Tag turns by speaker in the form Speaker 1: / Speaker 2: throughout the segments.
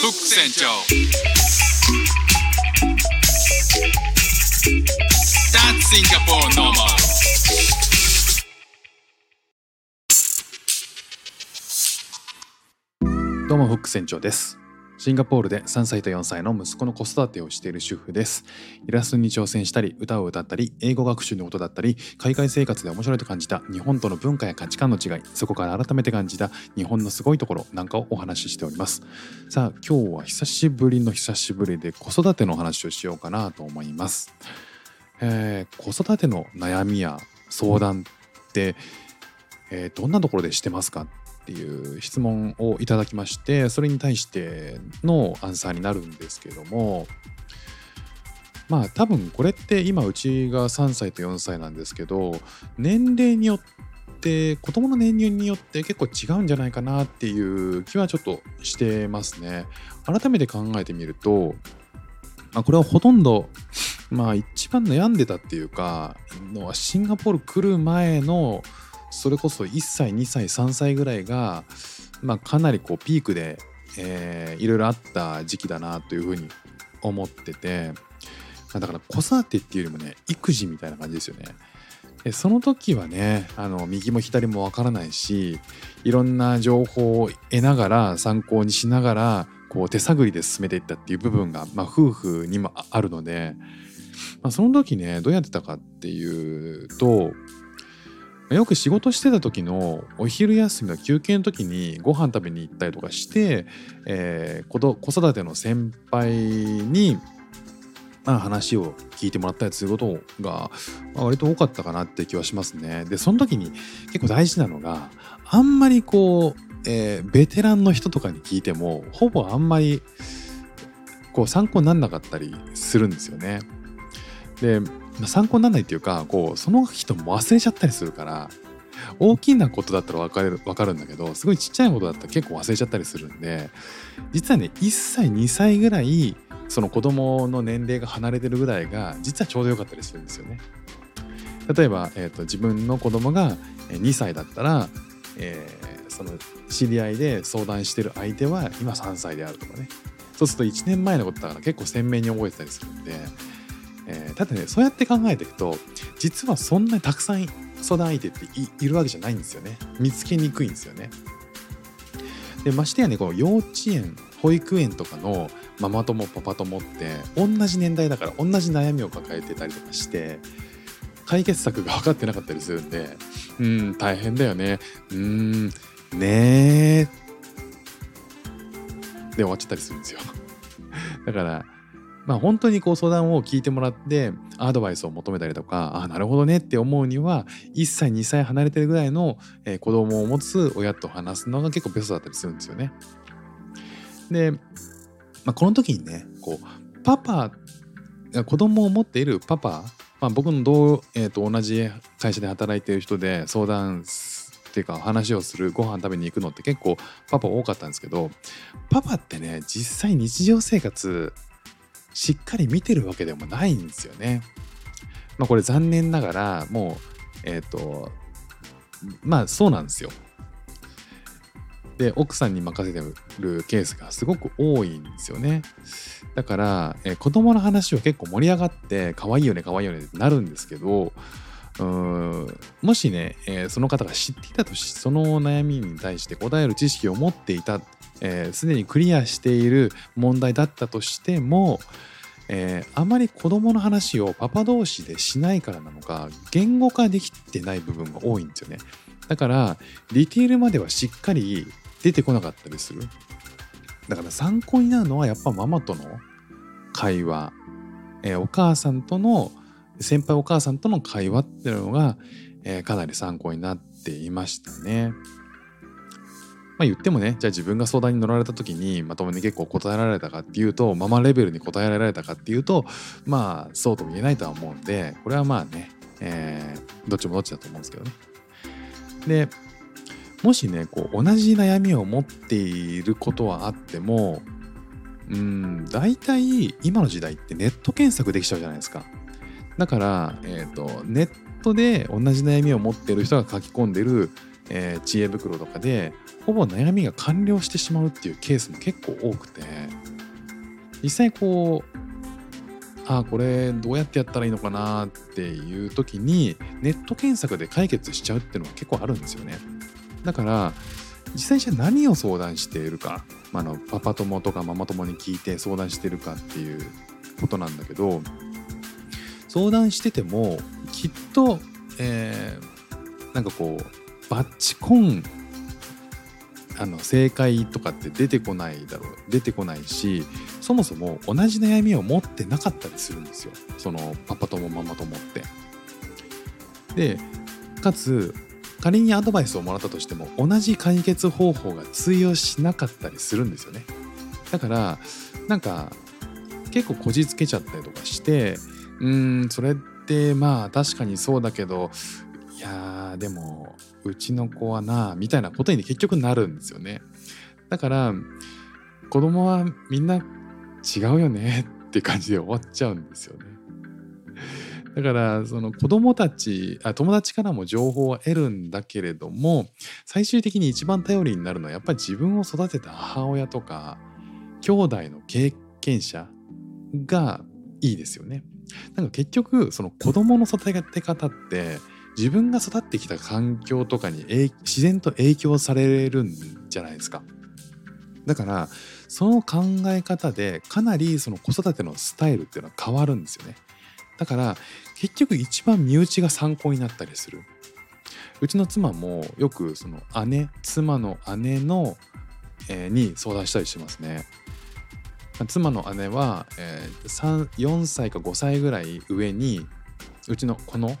Speaker 1: フック船長 That's Singapore normal
Speaker 2: どうもフック船長ですシンガポールで3歳と4歳の息子の子育てをしている主婦です。イラストに挑戦したり歌を歌ったり英語学習のことだったり海外生活で面白いと感じた日本との文化や価値観の違いそこから改めて感じた日本のすごいところなんかをお話ししております。さあ今日は久しぶりの久しぶりで子育ての話をしようかなと思います、えー子育ての悩みや相談って、えーどんなところでしてますか？っていう質問をいただきましてそれに対してのアンサーになるんですけどもまあ多分これって今うちが3歳と4歳なんですけど年齢によって子供の年齢によって結構違うんじゃないかなっていう気はちょっとしてますね。改めて考えてみると、まあ、これはほとんどまあ一番悩んでたっていうかのはシンガポール来る前のそれこそ1歳2歳3歳ぐらいが、まあ、かなりこうピークで、えーいろいろあった時期だなというふうに思ってて、まあだから子育てっていうよりもね育児みたいな感じですよね。でその時はねあの右も左もわからないしいろんな情報を得ながら参考にしながらこう手探りで進めていったっていう部分が、まあ、夫婦にもああるので、まあ、その時ねどうやってたかっていうとよく仕事してた時のお昼休みの休憩の時にご飯食べに行ったりとかして、えー子育ての先輩に、まあ、話を聞いてもらったりすることが、割と多かったかなって気はしますね。でその時に結構大事なのがあんまりこう、えーベテランの人とかに聞いてもほぼあんまりこう参考にならなかったりするんですよね。でま参考にならないっていうかこうその人も忘れちゃったりするから大きなことだったら分かる分かるんだけどすごいちっちゃいことだったら結構忘れちゃったりするんで実はね1歳2歳ぐらいその子供の年齢が離れてるぐらいが実はちょうどよかったりするんですよね。例えば、えー、と自分の子供が2歳だったら、えーその知り合いで相談してる相手は今3歳であるとかねそうすると1年前のことだから結構鮮明に覚えてたりするんで、えーただねそうやって考えていくと実はそんなにたくさん相談相手っているわけじゃないんですよね。見つけにくいんですよね。でましてやねこの幼稚園保育園とかのママ友パパ友って同じ年代だから同じ悩みを抱えてたりとかして解決策が分かってなかったりするんでうん大変だよね。うんねー。で終わっちゃったりするんですよ。だからまあ本当にこう相談を聞いてもらってアドバイスを求めたりとかああなるほどねって思うには1歳2歳離れてるぐらいの、え子供を持つ親と話すのが結構ベストだったりするんですよね。で、まあ、この時にねこうパパ子供を持っているパパ、まあ、僕の同,、えーと同じ会社で働いてる人で相談っていうか話をするご飯食べに行くのって結構パパ多かったんですけどパパってね実際日常生活しっかり見てるわけでもないんですよね。まあこれ残念ながらもうえっ、とまあそうなんですよ。で奥さんに任せてるケースがすごく多いんですよね。だから、えー子供の話は結構盛り上がって可愛いよね可愛いよねってなるんですけどうーんもしね、えーその方が知っていたとしその悩みに対して答える知識を持っていたえーすで、にクリアしている問題だったとしても、えーあまり子供の話をパパ同士でしないからなのか言語化できてない部分が多いんですよね。だからディテールまではしっかり出てこなかったりする。だから参考になるのはやっぱママとの会話、えーお母さんとの先輩お母さんとの会話っていうのが、えーかなり参考になっていましたね。まあ言ってもねじゃあ自分が相談に乗られた時にまともに結構答えられたかっていうとママレベルに答えられたかっていうとまあそうとも言えないとは思うんでこれはまあね、えーどっちもどっちだと思うんですけどね。でもしねこう同じ悩みを持っていることはあってもうん大体今の時代ってネット検索できちゃうじゃないですか。だから、えー、とネットで同じ悩みを持っている人が書き込んでる、えー知恵袋とかでほぼ悩みが完了してしまうっていうケースも結構多くて実際こうあーこれどうやってやったらいいのかなっていう時にネット検索で解決しちゃうっていうのは結構あるんですよね。だから実際じゃ何を相談しているか、まあ、あのパパ友とかママ友に聞いて相談してるかっていうことなんだけど相談しててもきっと、えーなんかこうバッチコンあの正解とかって出てこないだろう出てこないしそもそも同じ悩みを持ってなかったりするんですよそのパパ友ママ友って。でかつ仮にアドバイスをもらったとしても同じ解決方法が通用しなかったりするんですよね。だからなんか結構こじつけちゃったりとかしてうーんそれってまあ確かにそうだけどいやでもうちの子はなみたいなことに結局なるんですよね。だから子供はみんな違うよねって感じで終わっちゃうんですよね。だからその子供たちあ友達からも情報は得るんだけれども最終的に一番頼りになるのはやっぱり自分を育てた母親とか兄弟の経験者がいいですよね。なんか結局その子供の育て方って自分が育ってきた環境とかに自然と影響されるんじゃないですか。だからその考え方でかなりその子育てのスタイルっていうのは変わるんですよね。だから結局一番身内が参考になったりする。うちの妻もよくその姉妻の姉の、えーに相談したりしますね。妻の姉は、えー4歳か5歳ぐらい上にうちのこの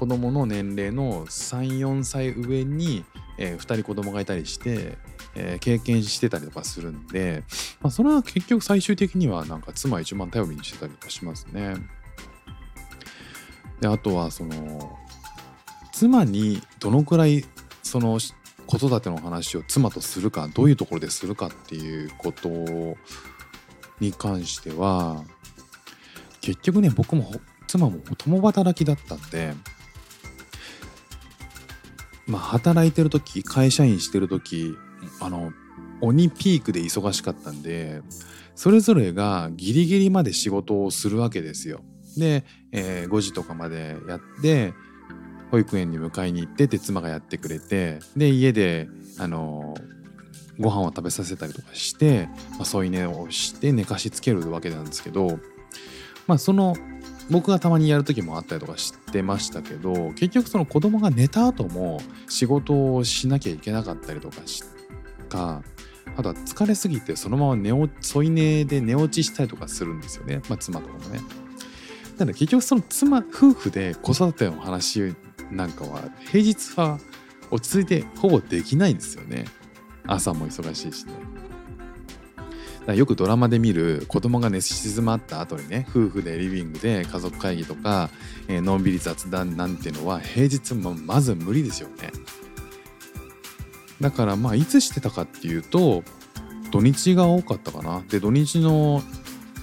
Speaker 2: 子供の年齢の34歳上に、え2人子供がいたりして、えー経験してたりとかするんで、まあ、それは結局最終的にはなんか妻一番頼りにしてたりとかしますね。であとはその妻にどのくらいその子育ての話を妻とするかどういうところでするかっていうことに関しては結局ね僕も妻も共働きだったんでまあ働いてる時会社員してる時あの鬼ピークで忙しかったんでそれぞれがギリギリまで仕事をするわけですよ。で、えー5時とかまでやって保育園に迎えに行ってって妻がやってくれてで家であのご飯を食べさせたりとかして、まあ、添い寝をして寝かしつけるわけなんですけどまあその僕がたまにやる時もあったりとかしてましたけど結局その子供が寝た後も仕事をしなきゃいけなかったりとかしかあとは疲れすぎてそのまま寝落添い寝で寝落ちしたりとかするんですよね、まあ、妻とかもね。なので結局その妻夫婦で子育ての話なんかは平日は落ち着いてほぼできないんですよね。朝も忙しいしね。よくドラマで見る子供が寝静まった後にね夫婦でリビングで家族会議とか、えーのんびり雑談なんてのは平日もまず無理ですよね。だからまあいつしてたかっていうと土日が多かったかな。で土日の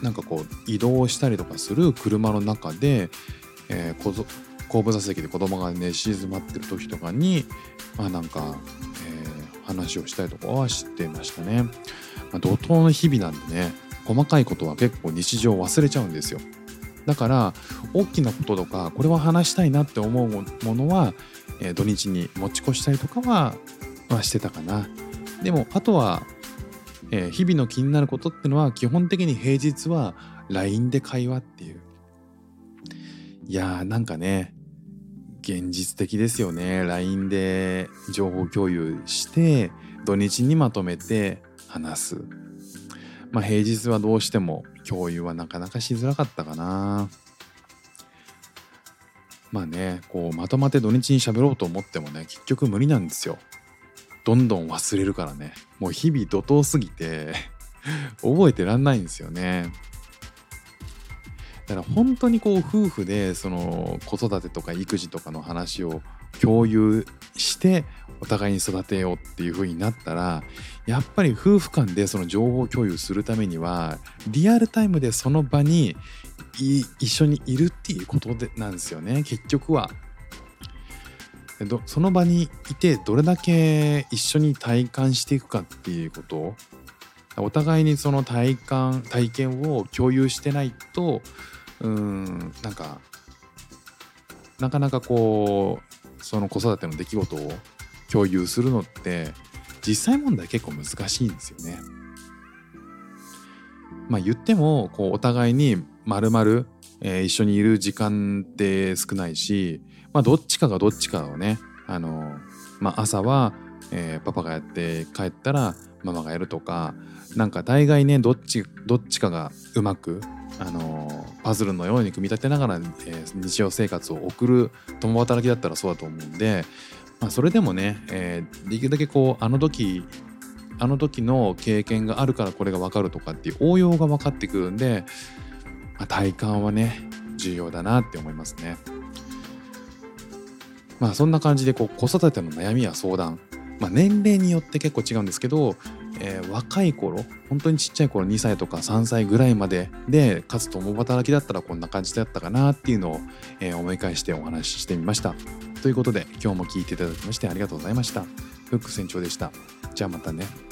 Speaker 2: なんかこう移動したりとかする車の中で、えー、こ後部座席で子供がね静まってる時とかにまあなんか、えー話をしたりとかはしてましたね、まあ、怒涛の日々なんでね細かいことは結構日常忘れちゃうんですよ。だから大きなこととかこれは話したいなって思うものは、えー土日に持ち越したりとかは、まあ、してたかな。でもあとはえー日々の気になることってのは基本的に平日は LINE で会話っていう。いやーなんかね現実的ですよね。LINE で情報共有して土日にまとめて話す。まあ平日はどうしても共有はなかなかしづらかったかな。まあねこうまとまって土日に喋ろうと思ってもね結局無理なんですよ。どんどん忘れるからね。もう日々怒涛すぎて覚えてらんないんですよね。だから本当にこう夫婦でその子育てとか育児とかの話を共有してお互いに育てようっていう風になったらやっぱり夫婦間でその情報共有するためにはリアルタイムでその場に一緒にいるっていうことでなんですよね結局は。その場にいてどれだけ一緒に体感していくかっていうことお互いにその体感体験を共有してないとうんなんかなかなかこうその子育ての出来事を共有するのって実際問題結構難しいんですよね。まあ言ってもこうお互いにまるまる一緒にいる時間って少ないし、まあ、どっちかがどっちかをねあの、まあ、朝は、えーパパがやって帰ったらママがやるとかなんか大概ねどっちどっちかがうまくあのパズルのように組み立てながら、えー日常生活を送る共働きだったらそうだと思うんで、まあ、それでもね、えーできるだけこうあの時あの時の経験があるからこれが分かるとかっていう応用が分かってくるんで、まあ、体感はね重要だなって思いますね。まあそんな感じでこう子育ての悩みや相談、まあ、年齢によって結構違うんですけど、えー若い頃本当にちっちゃい頃2歳とか3歳ぐらいまででかつ共働きだったらこんな感じだったかなっていうのを、えー思い返してお話ししてみました。ということで今日も聴いていただきましてありがとうございました。フック船長でした。じゃあまたね。